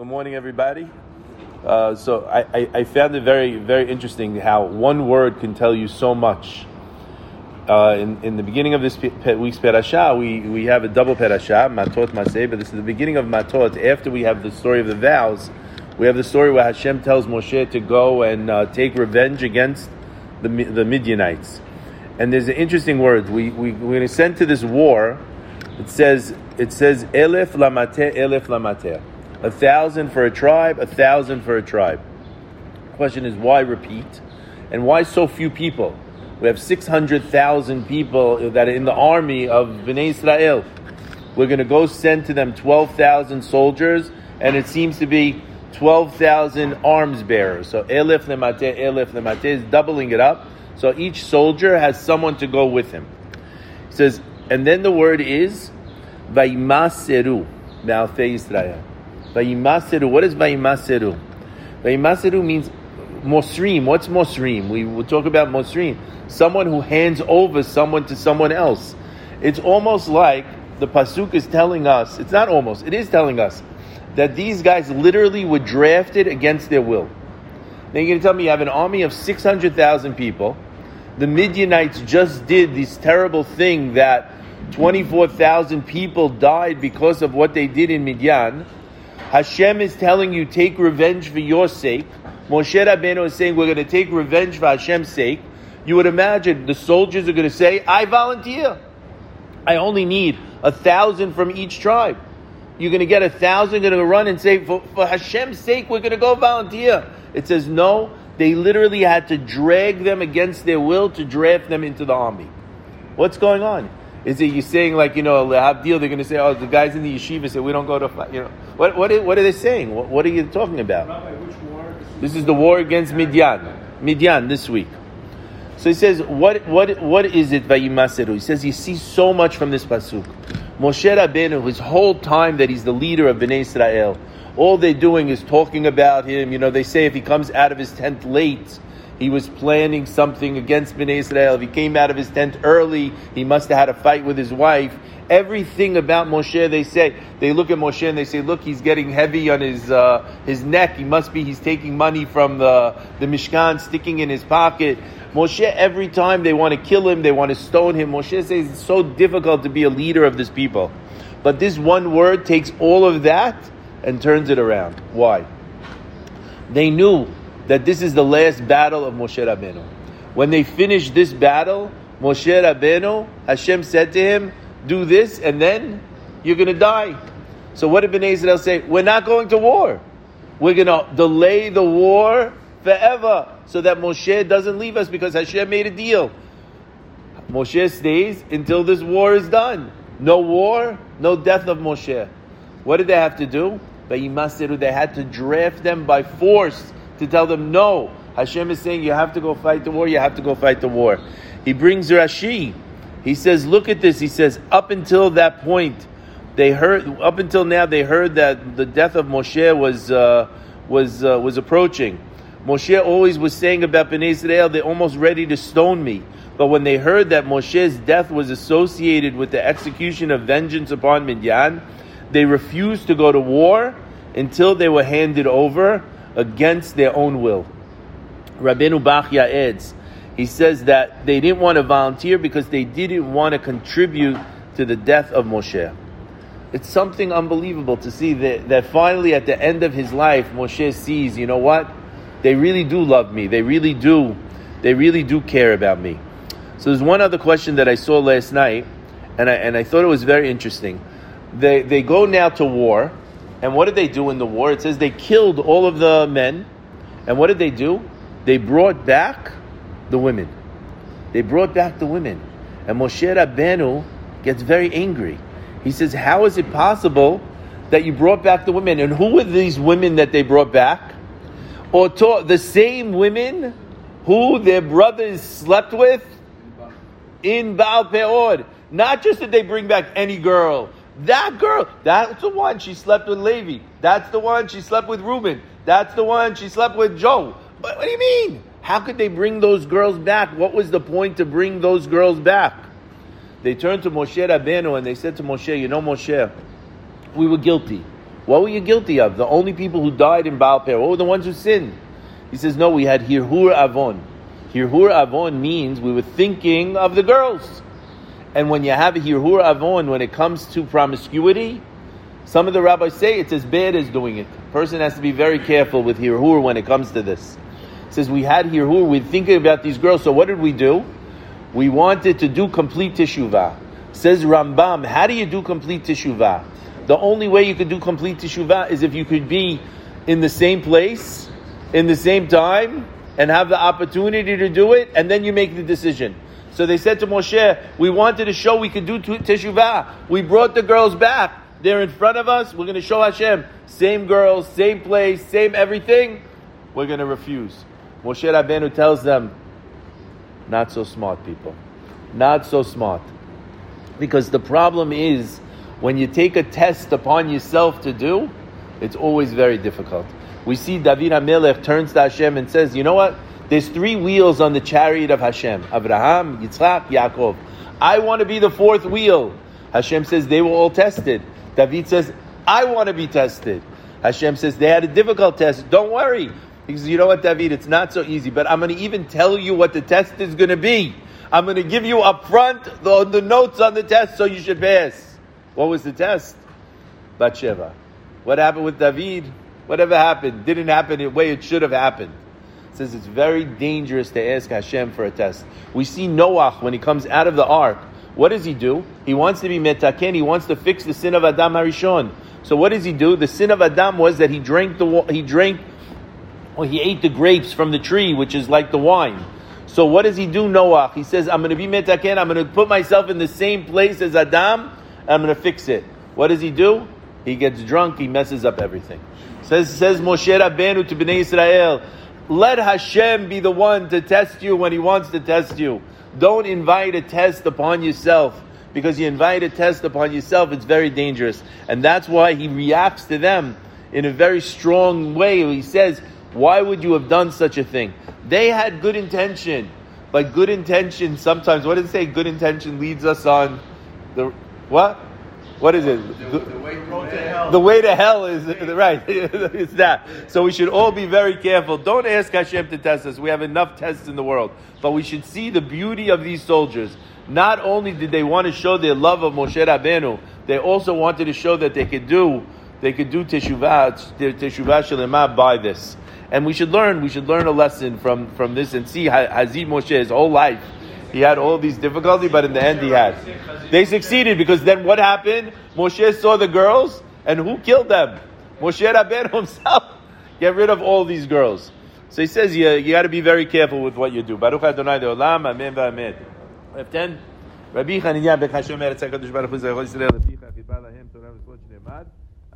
Good morning, everybody. Uh, so I, I, I found it very, very interesting how one word can tell you so much. Uh, in, in the beginning of this week's perashah, we, we have a double perashah, Matot Masei, but this is the beginning of Matot. After we have the story of the vows, we have the story where Hashem tells Moshe to go and uh, take revenge against the, the Midianites. And there's an interesting word. We, we, we're going to send to this war. It says, it says, Elef lamate, Elef lamate. A thousand for a tribe, a thousand for a tribe. Question is, why repeat? And why so few people? We have 600,000 people that are in the army of Bnei Israel. We're going to go send to them 12,000 soldiers, and it seems to be 12,000 arms bearers. So Elif Lemate, Elif Lemate is doubling it up. So each soldier has someone to go with him. He says, and then the word is Vaimaseru, Malfei Israel. Vaimaseru. What is Vaimaseru? Vaimaseru means Mosrim. What's Mosrim? We will talk about Mosrim. Someone who hands over someone to someone else. It's almost like the Pasuk is telling us, it's not almost, it is telling us that these guys literally were drafted against their will. Now you're going to tell me you have an army of 600,000 people. The Midianites just did this terrible thing that 24,000 people died because of what they did in Midian. Hashem is telling you, take revenge for your sake. Moshe Rabbeinu is saying, we're going to take revenge for Hashem's sake. You would imagine the soldiers are going to say, I volunteer. I only need a thousand from each tribe. You're going to get a thousand, going to run and say, for, for Hashem's sake, we're going to go volunteer. It says, no, they literally had to drag them against their will to draft them into the army. What's going on? Is it you saying like you know deal? They're going to say, oh, the guys in the yeshiva say we don't go to fight. You know what? What, is, what are they saying? What, what are you talking about? Rabbi. This is the war against Midian. Midian this week. So he says, what what what is it Vayimaseru? He says he sees so much from this pasuk. Moshe Rabbeinu, his whole time that he's the leader of Bnei Israel, all they're doing is talking about him. You know, they say if he comes out of his tent late, he was planning something against Bnei Israel. If he came out of his tent early, he must have had a fight with his wife. Everything about Moshe, they say, they look at Moshe and they say, look, he's getting heavy on his uh, his neck. He must be, he's taking money from the, the Mishkan, sticking in his pocket. Moshe, every time they want to kill him, they want to stone him. Moshe says it's so difficult to be a leader of this people. But this one word takes all of that and turns it around. Why? They knew that this is the last battle of Moshe Rabbeinu. When they finished this battle, Moshe Rabbeinu, Hashem said to him, do this and then you're going to die. So what did Bnei Israel say? We're not going to war. We're going to delay the war forever so that Moshe doesn't leave us because Hashem made a deal. Moshe stays until this war is done. No war, no death of Moshe. What did they have to do? They had to draft them by force to tell them, no, Hashem is saying you have to go fight the war, you have to go fight the war. He brings Rashi. He says, look at this. He says, up until that point, they heard, up until now, they heard that the death of Moshe was, uh, was, uh, was approaching. Moshe always was saying about Bnei Israel, they're almost ready to stone me. But when they heard that Moshe's death was associated with the execution of vengeance upon Midian, they refused to go to war until they were handed over against their own will. Rabbeinu Bachya adds, he says that they didn't want to volunteer because they didn't want to contribute to the death of Moshe. It's something unbelievable to see that, that finally at the end of his life, Moshe sees, you know what? They really do love me. They really do. They really do care about me. So there's one other question that I saw last night, and I, and I thought it was very interesting. They, they go now to war, and what did they do in the war? It says they killed all of the men, and what did they do? They brought back the women. They brought back the women. And Moshe Rabbeinu gets very angry. He says, How is it possible that you brought back the women? And who were these women that they brought back? Or to, the same women who their brothers slept with in Baal Peor. Not just that they bring back any girl. That girl, that's the one she slept with Levi. That's the one she slept with Reuben. That's the one she slept with Joe. But what do you mean? How could they bring those girls back? What was the point to bring those girls back? They turned to Moshe Rabbeinu and they said to Moshe, You know, Moshe, we were guilty. What were you guilty of? The only people who died in Baal Peor, were the ones who sinned? He says, no, we had Hirhur Avon. Hirhur Avon means we were thinking of the girls. And when you have a Hirhur Avon, when it comes to promiscuity, some of the rabbis say it's as bad as doing it. Person has to be very careful with Hirhur when it comes to this. It says we had Hirhur, we're thinking about these girls, so what did we do? We wanted to do complete teshuvah. Says Rambam, how do you do complete teshuvah? The only way you could do complete teshuvah is if you could be in the same place, in the same time, and have the opportunity to do it, and then you make the decision. So they said to Moshe, we wanted to show we could do teshuvah. We brought the girls back. They're in front of us. We're going to show Hashem. Same girls, same place, same everything. We're going to refuse. Moshe Rabbeinu tells them, not so smart people. Not so smart. Because the problem is, when you take a test upon yourself to do, it's always very difficult. We see David HaMelech turns to Hashem and says, you know what? There's three wheels on the chariot of Hashem. Abraham, Yitzchak, Yaakov. I want to be the fourth wheel. Hashem says they were all tested. David says, I want to be tested. Hashem says they had a difficult test. Don't worry. He says, you know what, David, it's not so easy, but I'm going to even tell you what the test is going to be. I'm going to give you up front the, the notes on the test so you should pass. What was the test? Bathsheba. What happened with David? Whatever happened didn't happen the way it should have happened. Says it's very dangerous to ask Hashem for a test. We see Noah when he comes out of the ark. What does he do? He wants to be metaken. He wants to fix the sin of Adam Harishon. So what does he do? The sin of Adam was that he drank the he drank or he ate the grapes from the tree, which is like the wine. So what does he do, Noah? He says, I'm going to be metaken. I'm going to put myself in the same place as Adam. I'm going to fix it. What does he do? He gets drunk. He messes up everything. Says says Moshe Rabbeinu to Bnei Israel, let Hashem be the one to test you when He wants to test you. Don't invite a test upon yourself because you invite a test upon yourself. It's very dangerous, and that's why He reacts to them in a very strong way. He says, "Why would you have done such a thing?" They had good intention, but good intention sometimes. What does it say? Good intention leads us on the what? What is it? The, the, way, to the way to hell is right. it's that. So we should all be very careful. Don't ask Hashem to test us. We have enough tests in the world, but we should see the beauty of these soldiers. Not only did they want to show their love of Moshe Rabbeinu, they also wanted to show that they could do they could do teshuvah, teshuvah shalema by this. And we should learn. We should learn a lesson from from this and see how Hazid Moshe his whole life he had all these difficulty, but in the end he had. They succeeded because then what happened? Moshe saw the girls, and who killed them? Moshe Rabbeinu himself. Get rid of all these girls. So he says you, you got to be very careful with what you do. Baruch Adonai Olam, Amen v'Amen. F10. Rabbi Hashem Eretz HaKadosh Baruch Hu Yisrael Lahem Torah Shneimad